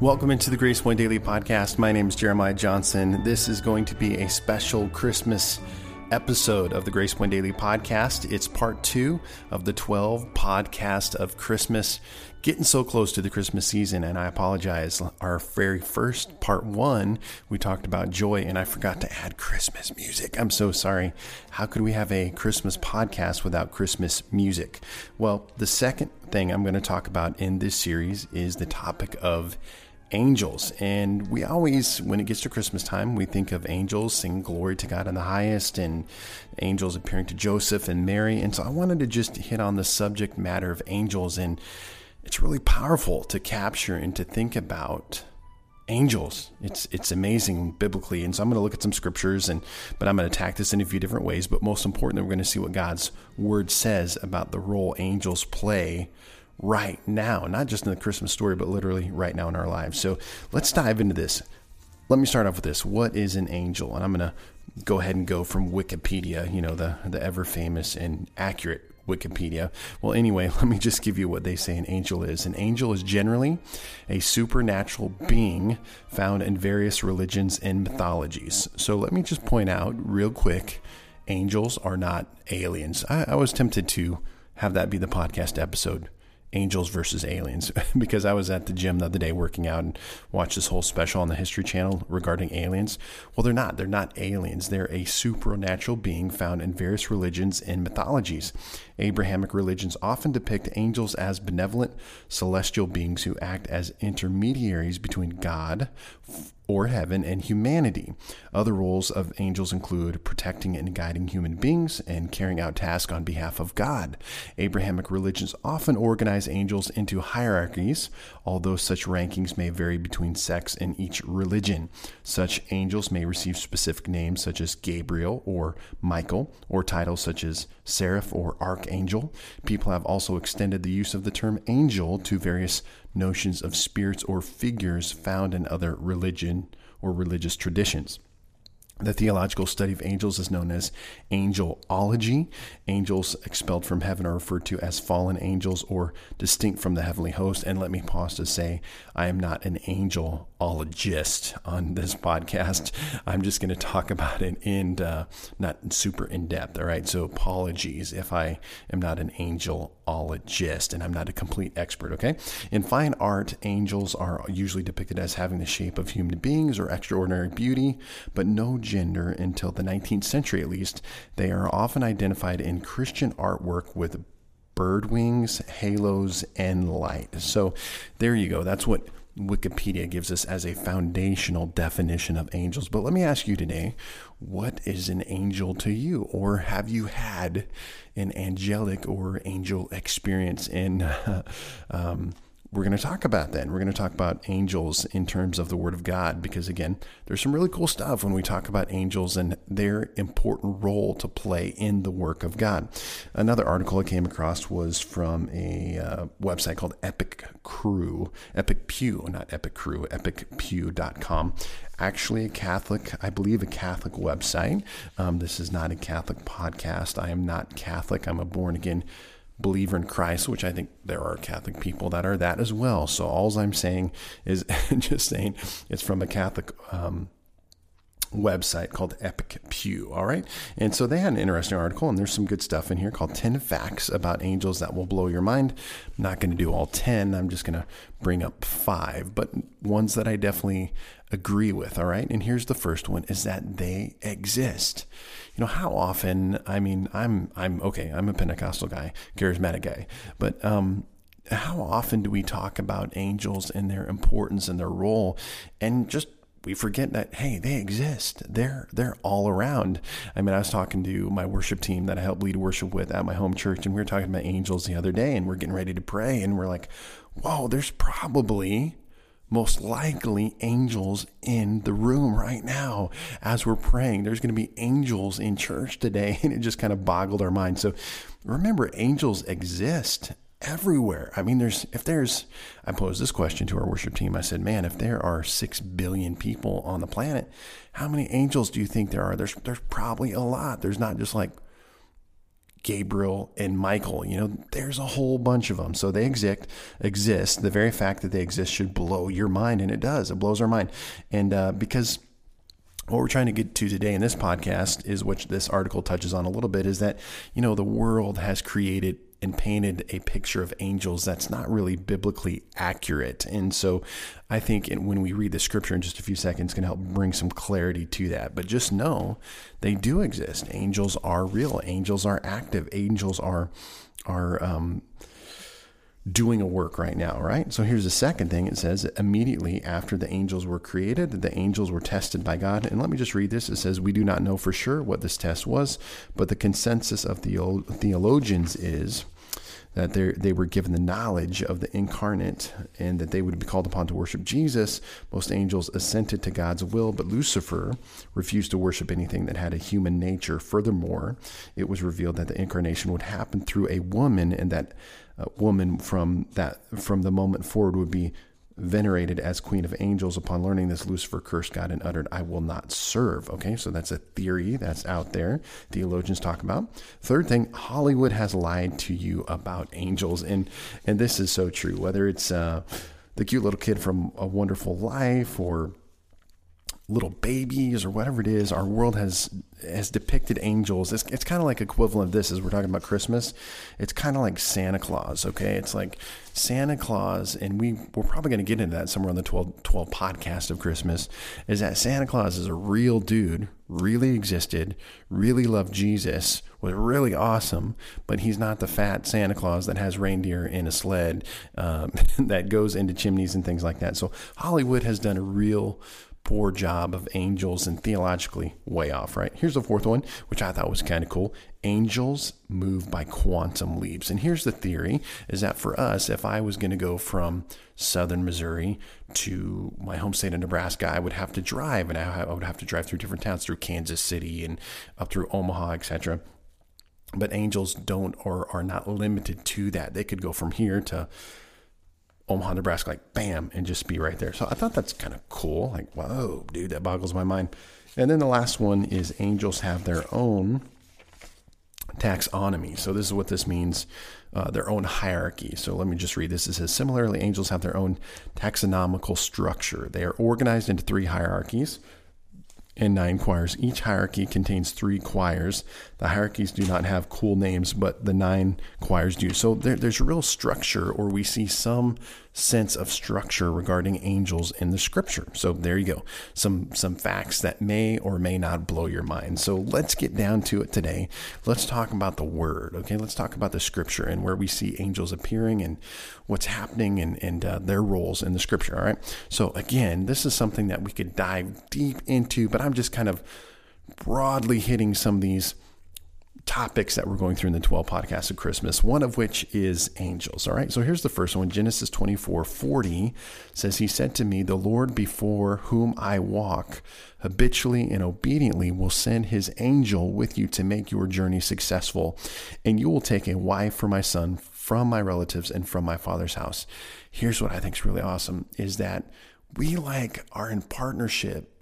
Welcome into the Grace Point Daily Podcast. My name is Jeremiah Johnson. This is going to be a special Christmas episode of the Grace Point Daily Podcast. It's part two of the 12 podcast of Christmas. Getting so close to the Christmas season, and I apologize. Our very first part one, we talked about joy, and I forgot to add Christmas music. I'm so sorry. How could we have a Christmas podcast without Christmas music? Well, the second thing I'm going to talk about in this series is the topic of angels. And we always, when it gets to Christmas time, we think of angels singing glory to God in the highest and angels appearing to Joseph and Mary. And so I wanted to just hit on the subject matter of angels. And it's really powerful to capture and to think about angels. It's it's amazing biblically, and so I'm going to look at some scriptures, and but I'm going to attack this in a few different ways. But most importantly, we're going to see what God's word says about the role angels play right now, not just in the Christmas story, but literally right now in our lives. So let's dive into this. Let me start off with this. What is an angel? And I'm going to go ahead and go from Wikipedia, you know, the, the ever famous and accurate Wikipedia. Well, anyway, let me just give you what they say an angel is. An angel is generally a supernatural being found in various religions and mythologies. So let me just point out real quick angels are not aliens. I, I was tempted to have that be the podcast episode angels versus aliens because I was at the gym the other day working out and watched this whole special on the History Channel regarding aliens. Well, they're not. They're not aliens. They're a supernatural being found in various religions and mythologies. Abrahamic religions often depict angels as benevolent celestial beings who act as intermediaries between God or heaven and humanity. Other roles of angels include protecting and guiding human beings and carrying out tasks on behalf of God. Abrahamic religions often organize angels into hierarchies, although such rankings may vary between sects in each religion. Such angels may receive specific names such as Gabriel or Michael, or titles such as seraph or archangel. People have also extended the use of the term angel to various notions of spirits or figures found in other religion or religious traditions. The theological study of angels is known as angelology. Angels expelled from heaven are referred to as fallen angels or distinct from the heavenly host. And let me pause to say, I am not an angelologist on this podcast. I'm just going to talk about it in uh, not super in depth. All right. So apologies if I am not an angelologist and I'm not a complete expert. Okay. In fine art, angels are usually depicted as having the shape of human beings or extraordinary beauty, but no gender until the 19th century at least. They are often identified in Christian artwork with bird wings, halos, and light. So there you go. That's what Wikipedia gives us as a foundational definition of angels. But let me ask you today what is an angel to you? Or have you had an angelic or angel experience in um, we're going to talk about that. And We're going to talk about angels in terms of the Word of God, because again, there's some really cool stuff when we talk about angels and their important role to play in the work of God. Another article I came across was from a uh, website called Epic Crew, Epic Pew, not Epic Crew, epicpew.com. Actually, a Catholic, I believe, a Catholic website. Um, this is not a Catholic podcast. I am not Catholic. I'm a born again believer in Christ, which I think there are Catholic people that are that as well. So all I'm saying is just saying it's from a Catholic um, website called Epic Pew. All right. And so they had an interesting article, and there's some good stuff in here called 10 Facts About Angels That Will Blow Your Mind. I'm not going to do all 10. I'm just going to bring up five, but ones that I definitely agree with. All right. And here's the first one is that they exist you know, how often, I mean, I'm, I'm okay, I'm a Pentecostal guy, charismatic guy, but, um, how often do we talk about angels and their importance and their role? And just we forget that hey they exist. They're they're all around. I mean i was talking to my worship team that i help lead worship with at my home church and we were talking about angels the other day and we're getting ready to pray and we're like whoa there's probably most likely angels in the room right now as we're praying. There's going to be angels in church today, and it just kind of boggled our mind. So remember, angels exist everywhere. I mean, there's if there's I posed this question to our worship team. I said, "Man, if there are 6 billion people on the planet, how many angels do you think there are?" There's there's probably a lot. There's not just like Gabriel, and Michael. You know, there's a whole bunch of them. So they exist. Exist. The very fact that they exist should blow your mind, and it does. It blows our mind. And uh, because what we're trying to get to today in this podcast is which this article touches on a little bit is that you know the world has created and painted a picture of angels that's not really biblically accurate. And so I think when we read the scripture in just a few seconds can help bring some clarity to that. But just know they do exist. Angels are real. Angels are active. Angels are are um, doing a work right now, right? So here's the second thing it says immediately after the angels were created, the angels were tested by God. And let me just read this. It says, We do not know for sure what this test was, but the consensus of the theologians is that they they were given the knowledge of the incarnate and that they would be called upon to worship Jesus. Most angels assented to God's will, but Lucifer refused to worship anything that had a human nature. Furthermore, it was revealed that the incarnation would happen through a woman and that uh, woman from that from the moment forward would be venerated as queen of angels. Upon learning this, Lucifer cursed God and uttered, I will not serve. Okay, so that's a theory that's out there. Theologians talk about. Third thing, Hollywood has lied to you about angels. And, and this is so true, whether it's uh, the cute little kid from A Wonderful Life or little babies or whatever it is, our world has has depicted angels. It's, it's kind of like equivalent of this as we're talking about Christmas. It's kind of like Santa Claus, okay? It's like Santa Claus, and we, we're probably going to get into that somewhere on the 12, 12 podcast of Christmas, is that Santa Claus is a real dude, really existed, really loved Jesus, was really awesome, but he's not the fat Santa Claus that has reindeer in a sled um, that goes into chimneys and things like that. So Hollywood has done a real poor job of angels and theologically way off, right? Here's the fourth one, which I thought was kind of cool. Angels move by quantum leaps. And here's the theory is that for us, if I was going to go from southern Missouri to my home state of Nebraska, I would have to drive and I would have to drive through different towns, through Kansas City and up through Omaha, etc. But angels don't or are not limited to that. They could go from here to Omaha, Nebraska, like bam, and just be right there. So I thought that's kind of cool. Like, whoa, dude, that boggles my mind. And then the last one is angels have their own taxonomy. So this is what this means uh, their own hierarchy. So let me just read this. It says, similarly, angels have their own taxonomical structure. They are organized into three hierarchies and nine choirs. Each hierarchy contains three choirs. The hierarchies do not have cool names, but the nine choirs do. So there, there's real structure, or we see some sense of structure regarding angels in the scripture. So there you go. Some some facts that may or may not blow your mind. So let's get down to it today. Let's talk about the word. Okay, let's talk about the scripture and where we see angels appearing and what's happening and, and uh, their roles in the scripture. All right. So again, this is something that we could dive deep into, but I'm just kind of broadly hitting some of these topics that we're going through in the 12 podcasts of Christmas, one of which is angels. All right. So here's the first one Genesis 24 40 says, He said to me, The Lord before whom I walk habitually and obediently will send his angel with you to make your journey successful, and you will take a wife for my son from my relatives and from my father's house. Here's what I think is really awesome is that we like are in partnership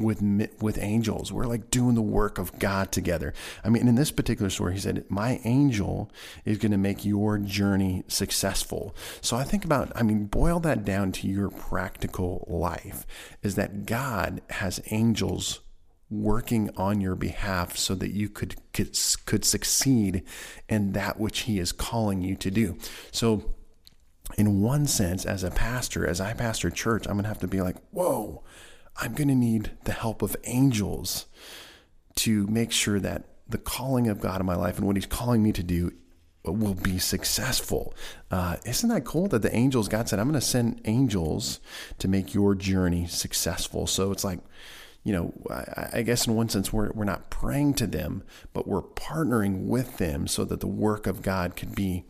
with with angels. We're like doing the work of God together. I mean, in this particular story, he said, "My angel is going to make your journey successful." So I think about, I mean, boil that down to your practical life. Is that God has angels working on your behalf so that you could could, could succeed in that which He is calling you to do. So. In one sense, as a pastor, as I pastor church, I'm going to have to be like, whoa, I'm going to need the help of angels to make sure that the calling of God in my life and what He's calling me to do will be successful. Uh, isn't that cool that the angels, God said, I'm going to send angels to make your journey successful? So it's like, you know, I, I, guess in one sense, we're, we're not praying to them, but we're partnering with them so that the work of God could be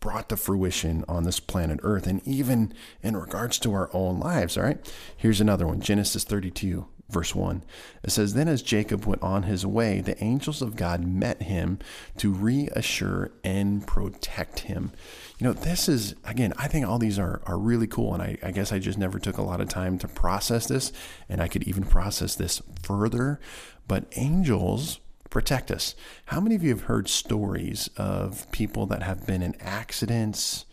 brought to fruition on this planet Earth, and even in regards to our own lives. All right, here's another one Genesis 32, verse 1. It says, Then as Jacob went on his way, the angels of God met him to reassure and protect him. You know, this is, again, I think all these are, are really cool. And I, I guess I just never took a lot of time to process this. And I could even process this further. But angels protect us. How many of you have heard stories of people that have been in accidents,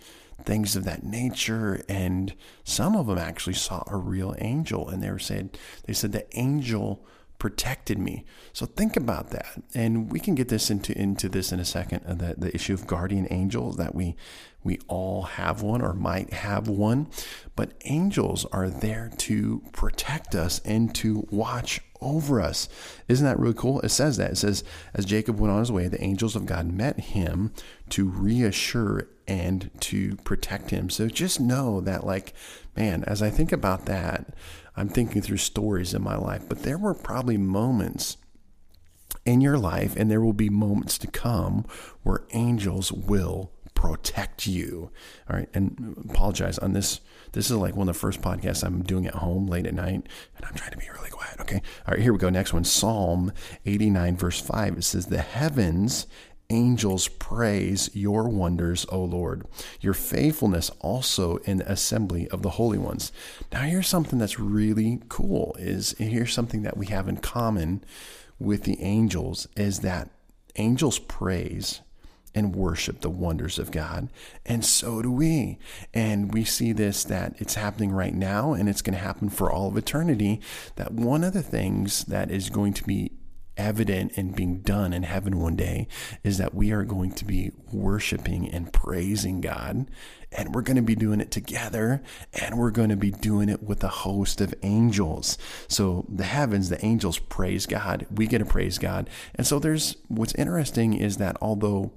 things of that nature, and some of them actually saw a real angel, and they were saying they said the angel protected me. So think about that, and we can get this into into this in a second. Uh, the the issue of guardian angels that we we all have one or might have one, but angels are there to protect us and to watch over us. Isn't that really cool? It says that. It says, as Jacob went on his way, the angels of God met him to reassure and to protect him. So just know that, like, man, as I think about that, I'm thinking through stories in my life, but there were probably moments in your life, and there will be moments to come where angels will protect you. All right. And apologize on this. This is like one of the first podcasts I'm doing at home late at night, and I'm trying to be really quiet. Okay. All right. Here we go. Next one Psalm 89, verse 5. It says, The heavens angels praise your wonders, O Lord, your faithfulness also in the assembly of the holy ones. Now here's something that's really cool is here's something that we have in common with the angels is that angels praise and worship the wonders of God. And so do we. And we see this that it's happening right now and it's going to happen for all of eternity. That one of the things that is going to be evident and being done in heaven one day is that we are going to be worshiping and praising God. And we're going to be doing it together and we're going to be doing it with a host of angels. So the heavens, the angels praise God. We get to praise God. And so there's what's interesting is that although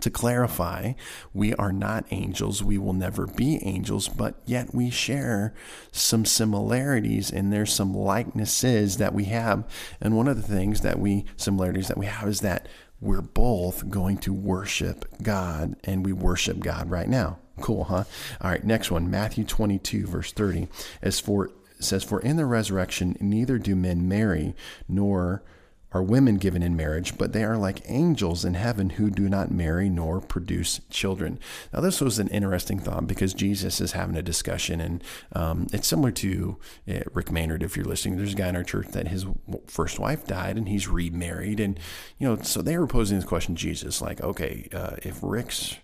to clarify, we are not angels. We will never be angels, but yet we share some similarities and there's some likenesses that we have. And one of the things that we, similarities that we have is that we're both going to worship God and we worship God right now. Cool, huh? All right, next one, Matthew 22, verse 30. As for says, For in the resurrection neither do men marry, nor are women given in marriage, but they are like angels in heaven who do not marry nor produce children. Now, this was an interesting thought because Jesus is having a discussion, and um, it's similar to uh, Rick Maynard. If you're listening, there's a guy in our church that his first wife died, and he's remarried, and you know, so they were posing this question to Jesus, like, okay, uh, if Rick's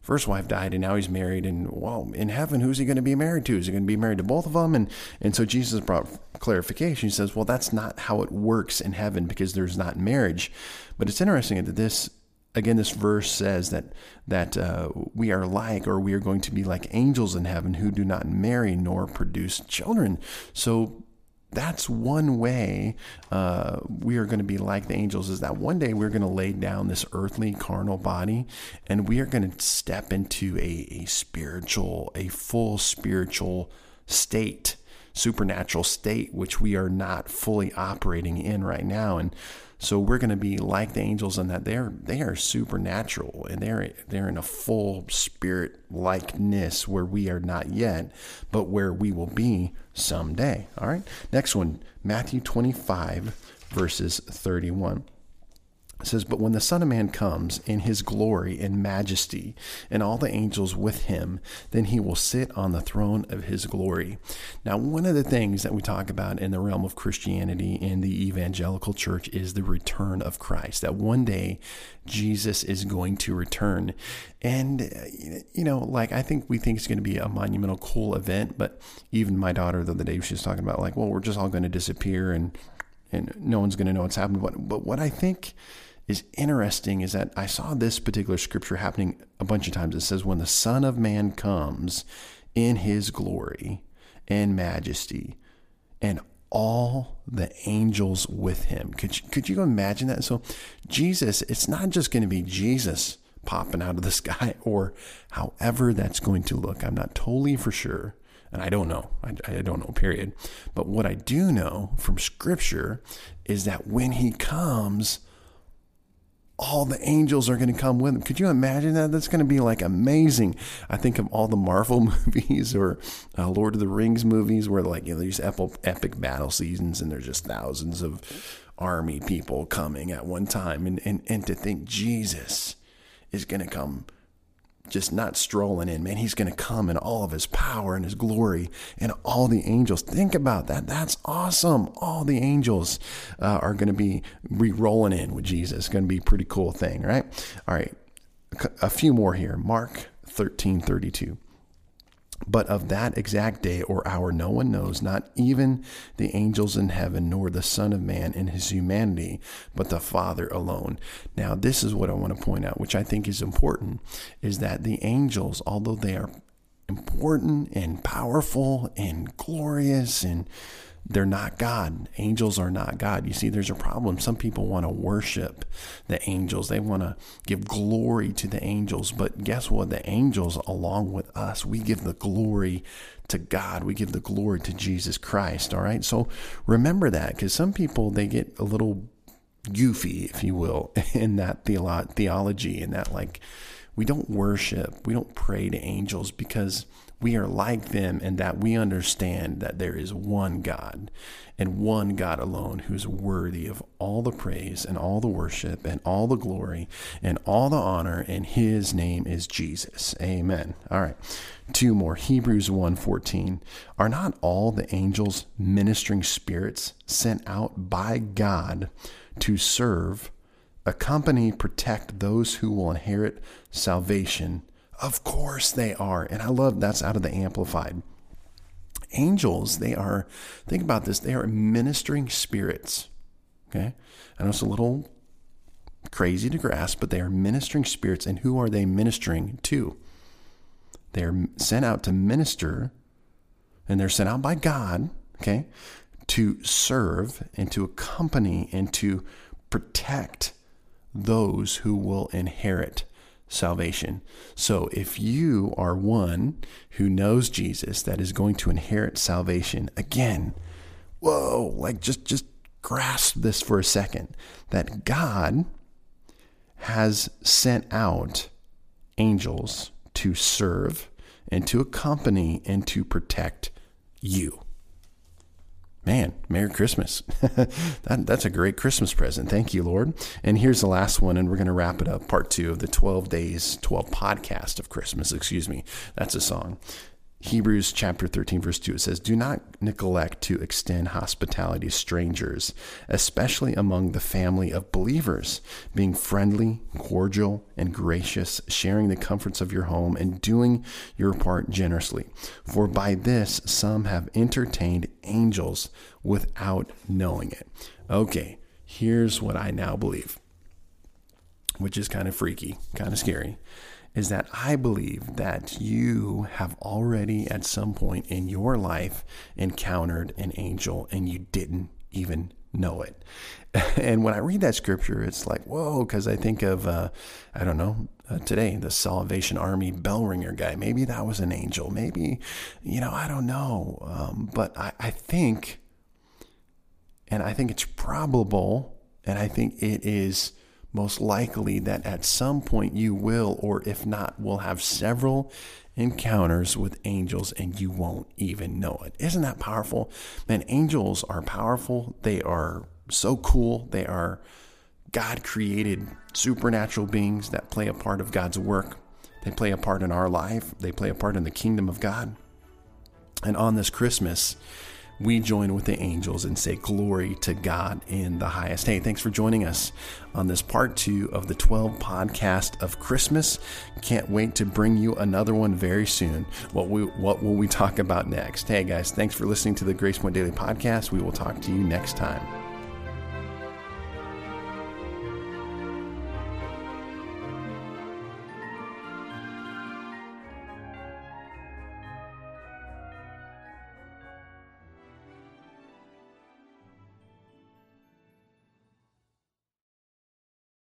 first wife died and now he's married and well in heaven who's he going to be married to? Is he going to be married to both of them and and so jesus brought clarification. He says well that's not how it works in heaven because there's not marriage. But it's interesting that this again this verse says that that uh, we are like or we are going to be like angels in heaven who do not marry nor produce children. So that's one way uh, we are going to be like the angels is that one day we're going to lay down this earthly carnal body and we are going to step into a, a spiritual a full spiritual state supernatural state which we are not fully operating in right now. And so we're going to be like the angels in that they're they are supernatural and they're they're in a full spirit likeness where we are not yet, but where we will be someday. All right. Next one, Matthew 25 verses 31. Says, But when the Son of Man comes in his glory and majesty, and all the angels with him, then he will sit on the throne of his glory. Now, one of the things that we talk about in the realm of Christianity in the evangelical church is the return of Christ, that one day Jesus is going to return. And, uh, you know, like I think we think it's going to be a monumental, cool event, but even my daughter the other day, she was talking about, like, well, we're just all going to disappear and and no one's going to know what's happened. But, but what I think is interesting is that I saw this particular scripture happening a bunch of times. It says, When the Son of Man comes in his glory and majesty, and all the angels with him. Could you, could you imagine that? So, Jesus, it's not just going to be Jesus popping out of the sky or however that's going to look. I'm not totally for sure. And I don't know. I, I don't know, period. But what I do know from scripture is that when he comes, all the angels are going to come with him. Could you imagine that? That's going to be like amazing. I think of all the Marvel movies or uh, Lord of the Rings movies where like you know these epic, epic battle seasons and there's just thousands of army people coming at one time and and and to think Jesus is going to come just not strolling in. Man, he's going to come in all of his power and his glory and all the angels. Think about that. That's awesome. All the angels uh, are going to be re rolling in with Jesus. It's going to be a pretty cool thing, right? All right. A few more here. Mark 13 32. But of that exact day or hour no one knows, not even the angels in heaven, nor the Son of Man in his humanity, but the Father alone. Now, this is what I want to point out, which I think is important, is that the angels, although they are important and powerful and glorious and they're not God. Angels are not God. You see, there's a problem. Some people want to worship the angels, they want to give glory to the angels. But guess what? The angels, along with us, we give the glory to God. We give the glory to Jesus Christ. All right. So remember that because some people, they get a little goofy, if you will, in that theolo- theology and that, like, we don't worship, we don't pray to angels because we are like them in that we understand that there is one God and one God alone who's worthy of all the praise and all the worship and all the glory and all the honor and his name is Jesus. Amen. All right. Two more. Hebrews 1:14. Are not all the angels ministering spirits sent out by God to serve, accompany, protect those who will inherit salvation of course they are. And I love that's out of the Amplified. Angels, they are, think about this, they are ministering spirits. Okay? I know it's a little crazy to grasp, but they are ministering spirits. And who are they ministering to? They're sent out to minister, and they're sent out by God, okay, to serve and to accompany and to protect those who will inherit salvation. So if you are one who knows Jesus that is going to inherit salvation, again, whoa, like just just grasp this for a second that God has sent out angels to serve and to accompany and to protect you. Man, Merry Christmas. that, that's a great Christmas present. Thank you, Lord. And here's the last one, and we're going to wrap it up. Part two of the 12 days, 12 podcast of Christmas. Excuse me. That's a song. Hebrews chapter 13, verse 2, it says, Do not neglect to extend hospitality to strangers, especially among the family of believers, being friendly, cordial, and gracious, sharing the comforts of your home, and doing your part generously. For by this some have entertained angels without knowing it. Okay, here's what I now believe, which is kind of freaky, kind of scary is that I believe that you have already at some point in your life encountered an angel and you didn't even know it. And when I read that scripture, it's like, whoa, because I think of, uh, I don't know, uh, today, the Salvation Army bell ringer guy. Maybe that was an angel. Maybe, you know, I don't know. Um, but I, I think, and I think it's probable, and I think it is most likely that at some point you will, or if not, will have several encounters with angels and you won't even know it. Isn't that powerful? Man, angels are powerful. They are so cool. They are God created supernatural beings that play a part of God's work. They play a part in our life, they play a part in the kingdom of God. And on this Christmas, we join with the angels and say glory to God in the highest. Hey, thanks for joining us on this part two of the 12 podcast of Christmas. Can't wait to bring you another one very soon. What we what will we talk about next? Hey guys, thanks for listening to the Grace Point Daily podcast. We will talk to you next time.